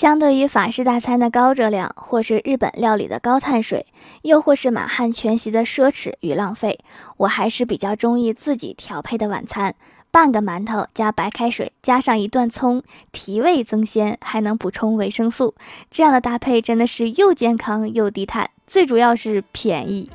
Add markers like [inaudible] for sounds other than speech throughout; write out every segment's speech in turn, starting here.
相对于法式大餐的高热量，或是日本料理的高碳水，又或是满汉全席的奢侈与浪费，我还是比较中意自己调配的晚餐。半个馒头加白开水，加上一段葱，提味增鲜，还能补充维生素。这样的搭配真的是又健康又低碳，最主要是便宜。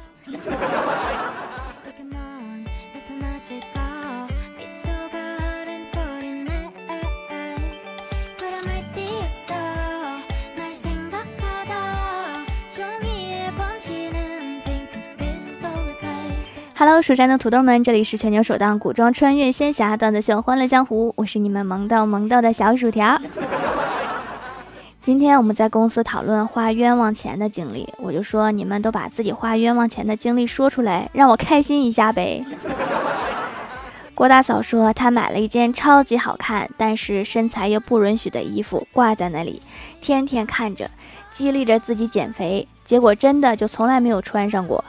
Hello，蜀山的土豆们，这里是全球首档古装穿越仙侠段子秀《欢乐江湖》，我是你们萌到萌到的小薯条。今天我们在公司讨论花冤枉钱的经历，我就说你们都把自己花冤枉钱的经历说出来，让我开心一下呗。郭大嫂说她买了一件超级好看，但是身材又不允许的衣服挂在那里，天天看着，激励着自己减肥，结果真的就从来没有穿上过。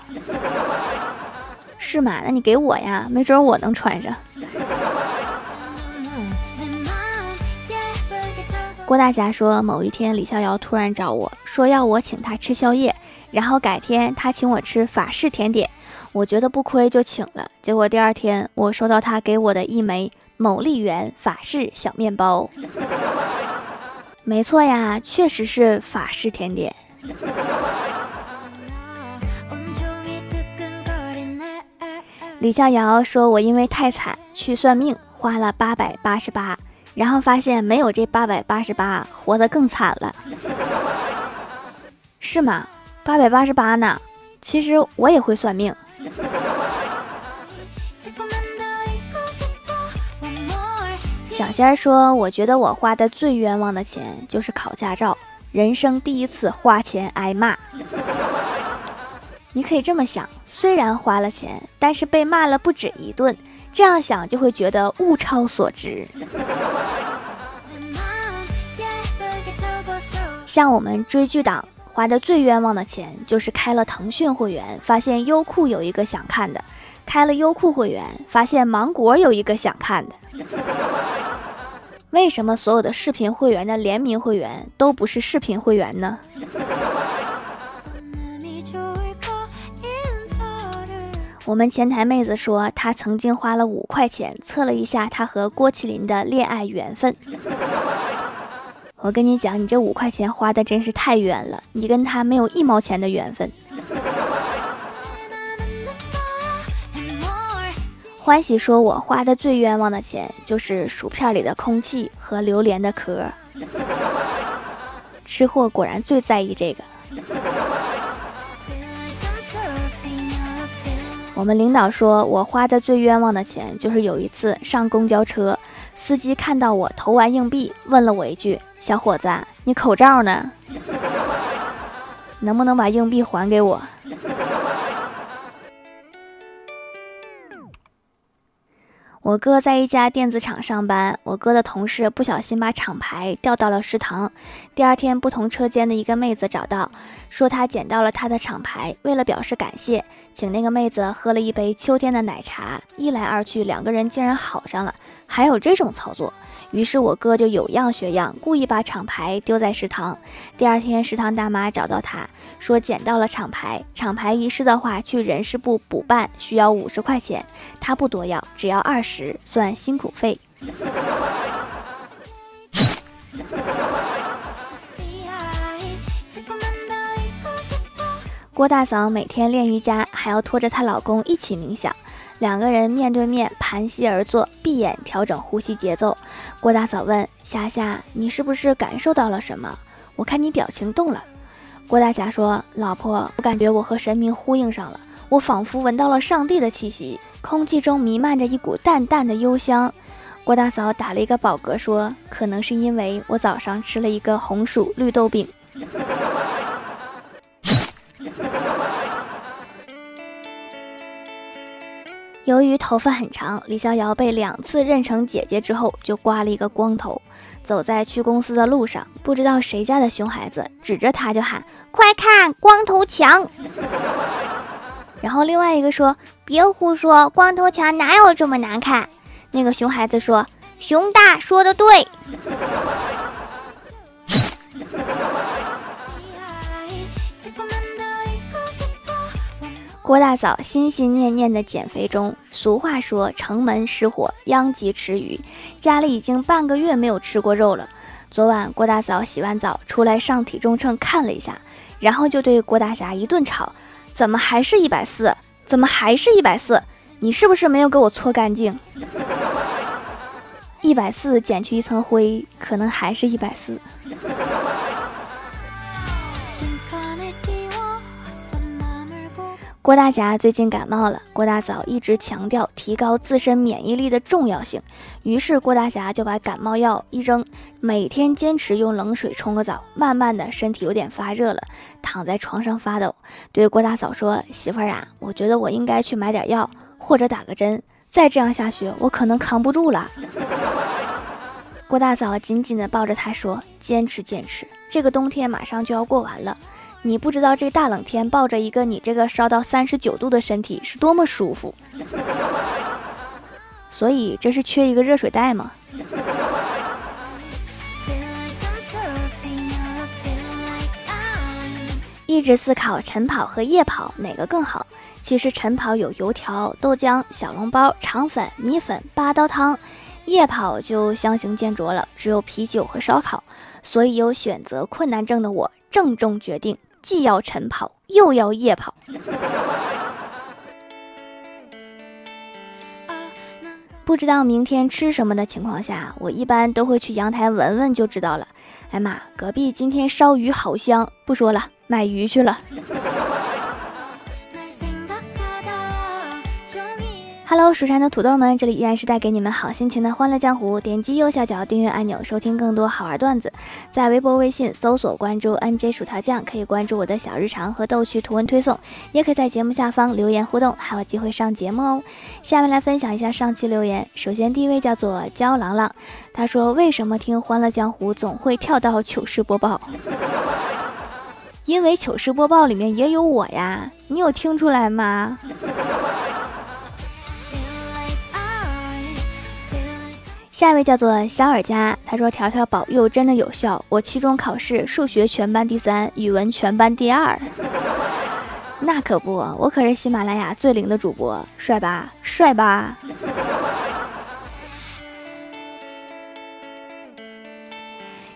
是吗？那你给我呀，没准我能穿上。郭大侠说，某一天李逍遥突然找我说要我请他吃宵夜，然后改天他请我吃法式甜点，我觉得不亏就请了。结果第二天我收到他给我的一枚某丽园法式小面包。没错呀，确实是法式甜点。李逍遥说：“我因为太惨去算命，花了八百八十八，然后发现没有这八百八十八，活得更惨了，是吗？八百八十八呢？其实我也会算命。”小仙儿说：“我觉得我花的最冤枉的钱就是考驾照，人生第一次花钱挨骂。”你可以这么想，虽然花了钱，但是被骂了不止一顿，这样想就会觉得物超所值。像我们追剧党花的最冤枉的钱，就是开了腾讯会员，发现优酷有一个想看的；开了优酷会员，发现芒果有一个想看的。为什么所有的视频会员的联名会员都不是视频会员呢？我们前台妹子说，她曾经花了五块钱测了一下她和郭麒麟的恋爱缘分。我跟你讲，你这五块钱花的真是太冤了，你跟他没有一毛钱的缘分。欢喜说，我花的最冤枉的钱就是薯片里的空气和榴莲的壳。吃货果然最在意这个。我们领导说，我花的最冤枉的钱就是有一次上公交车，司机看到我投完硬币，问了我一句：“小伙子，你口罩呢？能不能把硬币还给我？”我哥在一家电子厂上班，我哥的同事不小心把厂牌掉到了食堂。第二天，不同车间的一个妹子找到，说她捡到了他的厂牌。为了表示感谢，请那个妹子喝了一杯秋天的奶茶。一来二去，两个人竟然好上了。还有这种操作？于是我哥就有样学样，故意把厂牌丢在食堂。第二天，食堂大妈找到他说捡到了厂牌，厂牌遗失的话去人事部补办需要五十块钱，他不多要，只要二十，算辛苦费。郭大嫂每天练瑜伽，还要拖着她老公一起冥想。两个人面对面盘膝而坐，闭眼调整呼吸节奏。郭大嫂问霞霞：“你是不是感受到了什么？我看你表情动了。”郭大侠说：“老婆，我感觉我和神明呼应上了，我仿佛闻到了上帝的气息，空气中弥漫着一股淡淡的幽香。”郭大嫂打了一个饱嗝说：“可能是因为我早上吃了一个红薯绿豆饼。[laughs] ”由于头发很长，李逍遥被两次认成姐姐之后，就刮了一个光头。走在去公司的路上，不知道谁家的熊孩子指着他就喊：“快看，光头强！” [laughs] 然后另外一个说：“别胡说，光头强哪有这么难看？”那个熊孩子说：“熊大说的对。[laughs] ”郭大嫂心心念念的减肥中，俗话说城门失火，殃及池鱼，家里已经半个月没有吃过肉了。昨晚郭大嫂洗完澡出来上体重秤看了一下，然后就对郭大侠一顿吵：“怎么还是一百四？怎么还是一百四？你是不是没有给我搓干净？一百四减去一层灰，可能还是一百四。”郭大侠最近感冒了，郭大嫂一直强调提高自身免疫力的重要性，于是郭大侠就把感冒药一扔，每天坚持用冷水冲个澡，慢慢的身体有点发热了，躺在床上发抖，对郭大嫂说：“媳妇儿啊，我觉得我应该去买点药或者打个针，再这样下去我可能扛不住了。[laughs] ”郭大嫂紧紧地抱着他说：“坚持坚持，这个冬天马上就要过完了。”你不知道这大冷天抱着一个你这个烧到三十九度的身体是多么舒服，[laughs] 所以这是缺一个热水袋吗？一直思考晨跑和夜跑哪个更好？其实晨跑有油条、豆浆、小笼包、肠粉、米粉、八刀汤，夜跑就相形见绌了，只有啤酒和烧烤。所以有选择困难症的我郑重决定。既要晨跑，又要夜跑。不知道明天吃什么的情况下，我一般都会去阳台闻闻就知道了。哎妈，隔壁今天烧鱼好香！不说了，买鱼去了。Hello，蜀山的土豆们，这里依然是带给你们好心情的欢乐江湖。点击右下角订阅按钮，收听更多好玩段子。在微博、微信搜索关注 NJ 薯条酱，可以关注我的小日常和逗趣图文推送，也可以在节目下方留言互动，还有机会上节目哦。下面来分享一下上期留言。首先第一位叫做焦郎朗，他说：“为什么听欢乐江湖总会跳到糗事播报？[laughs] 因为糗事播报里面也有我呀，你有听出来吗？”下一位叫做小尔佳，他说：“条条保佑真的有效，我期中考试数学全班第三，语文全班第二。[laughs] 那可不，我可是喜马拉雅最灵的主播，帅吧？帅吧？”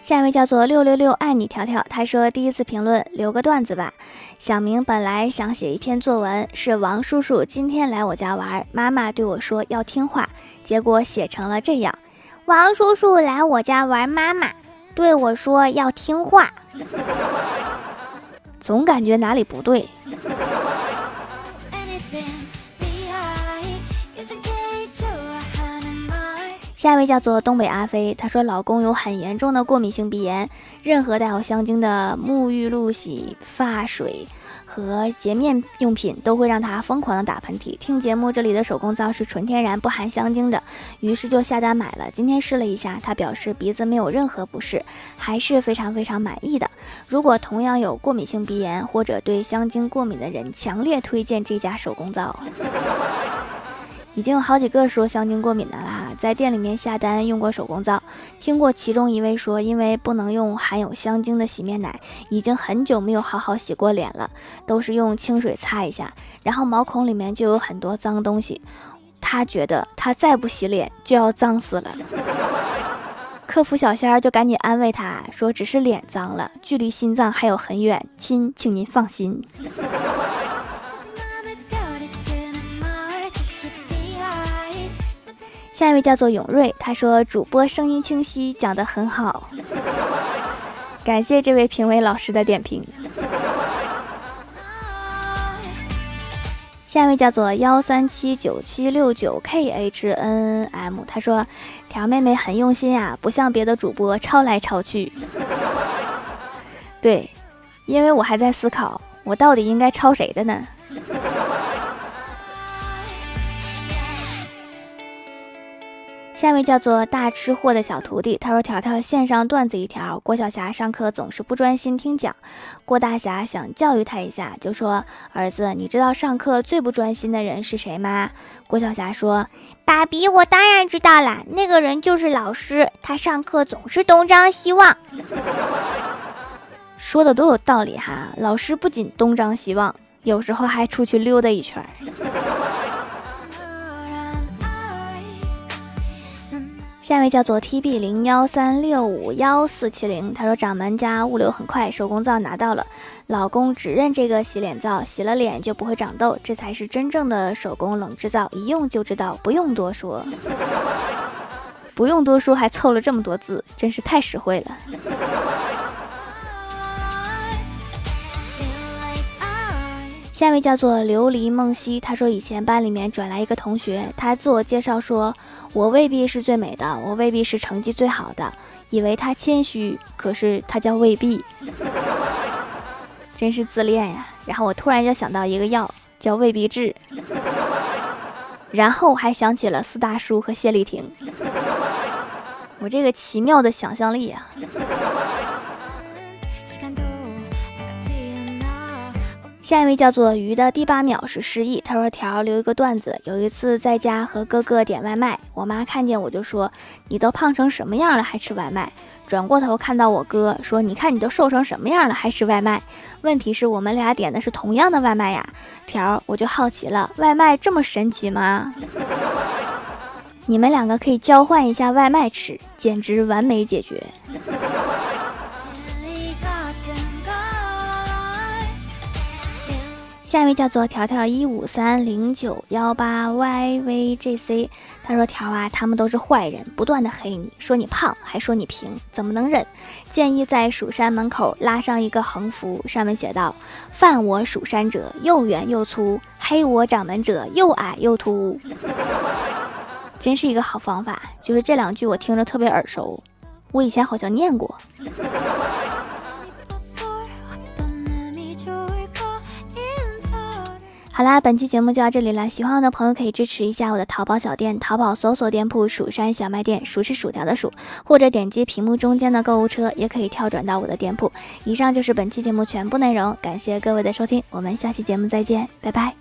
下一位叫做六六六爱你条条，他说：“第一次评论，留个段子吧。小明本来想写一篇作文，是王叔叔今天来我家玩，妈妈对我说要听话，结果写成了这样。”王叔叔来我家玩，妈妈对我说要听话，[laughs] 总感觉哪里不对。下一位叫做东北阿飞，他说老公有很严重的过敏性鼻炎，任何带有香精的沐浴露、洗发水。和洁面用品都会让他疯狂的打喷嚏。听节目，这里的手工皂是纯天然不含香精的，于是就下单买了。今天试了一下，他表示鼻子没有任何不适，还是非常非常满意的。如果同样有过敏性鼻炎或者对香精过敏的人，强烈推荐这家手工皂。已经有好几个说香精过敏的啦，在店里面下单用过手工皂，听过其中一位说，因为不能用含有香精的洗面奶，已经很久没有好好洗过脸了，都是用清水擦一下，然后毛孔里面就有很多脏东西，他觉得他再不洗脸就要脏死了。客服小仙儿就赶紧安慰他说，只是脸脏了，距离心脏还有很远，亲，请您放心。下一位叫做永瑞，他说主播声音清晰，讲得很好，[laughs] 感谢这位评委老师的点评。下一位叫做幺三七九七六九 khnm，他说条妹妹很用心呀，不像别的主播抄来抄去。[laughs] 对，因为我还在思考，我到底应该抄谁的呢？下一位叫做大吃货的小徒弟，他说：“条条线上段子一条，郭晓霞上课总是不专心听讲，郭大侠想教育他一下，就说：儿子，你知道上课最不专心的人是谁吗？郭晓霞说：爸比，我当然知道啦，那个人就是老师，他上课总是东张西望。[laughs] 说的都有道理哈。老师不仅东张西望，有时候还出去溜达一圈。下一位叫做 T B 零幺三六五幺四七零，他说掌门家物流很快，手工皂拿到了，老公只认这个洗脸皂，洗了脸就不会长痘，这才是真正的手工冷制皂，一用就知道，不用多说，[laughs] 不用多说，还凑了这么多字，真是太实惠了。下一位叫做琉璃梦溪，他说以前班里面转来一个同学，他自我介绍说：“我未必是最美的，我未必是成绩最好的。”以为他谦虚，可是他叫未必，[laughs] 真是自恋呀。然后我突然就想到一个药，叫未必治，然后还想起了四大叔和谢丽婷，我这个奇妙的想象力啊！下一位叫做鱼的第八秒是失忆。他说：“条留一个段子，有一次在家和哥哥点外卖，我妈看见我就说：‘你都胖成什么样了还吃外卖？’转过头看到我哥说：‘你看你都瘦成什么样了还吃外卖？’问题是我们俩点的是同样的外卖呀。条我就好奇了，外卖这么神奇吗？你们两个可以交换一下外卖吃，简直完美解决。”下一位叫做条条一五三零九幺八 yvgc，他说条啊，他们都是坏人，不断的黑你，说你胖，还说你平，怎么能忍？建议在蜀山门口拉上一个横幅，上面写道：犯我蜀山者，又圆又粗；黑我掌门者，又矮又秃。[laughs] 真是一个好方法，就是这两句我听着特别耳熟，我以前好像念过。好啦，本期节目就到这里了。喜欢我的朋友可以支持一下我的淘宝小店，淘宝搜索店铺“蜀山小卖店”，蜀是薯条的蜀，或者点击屏幕中间的购物车，也可以跳转到我的店铺。以上就是本期节目全部内容，感谢各位的收听，我们下期节目再见，拜拜。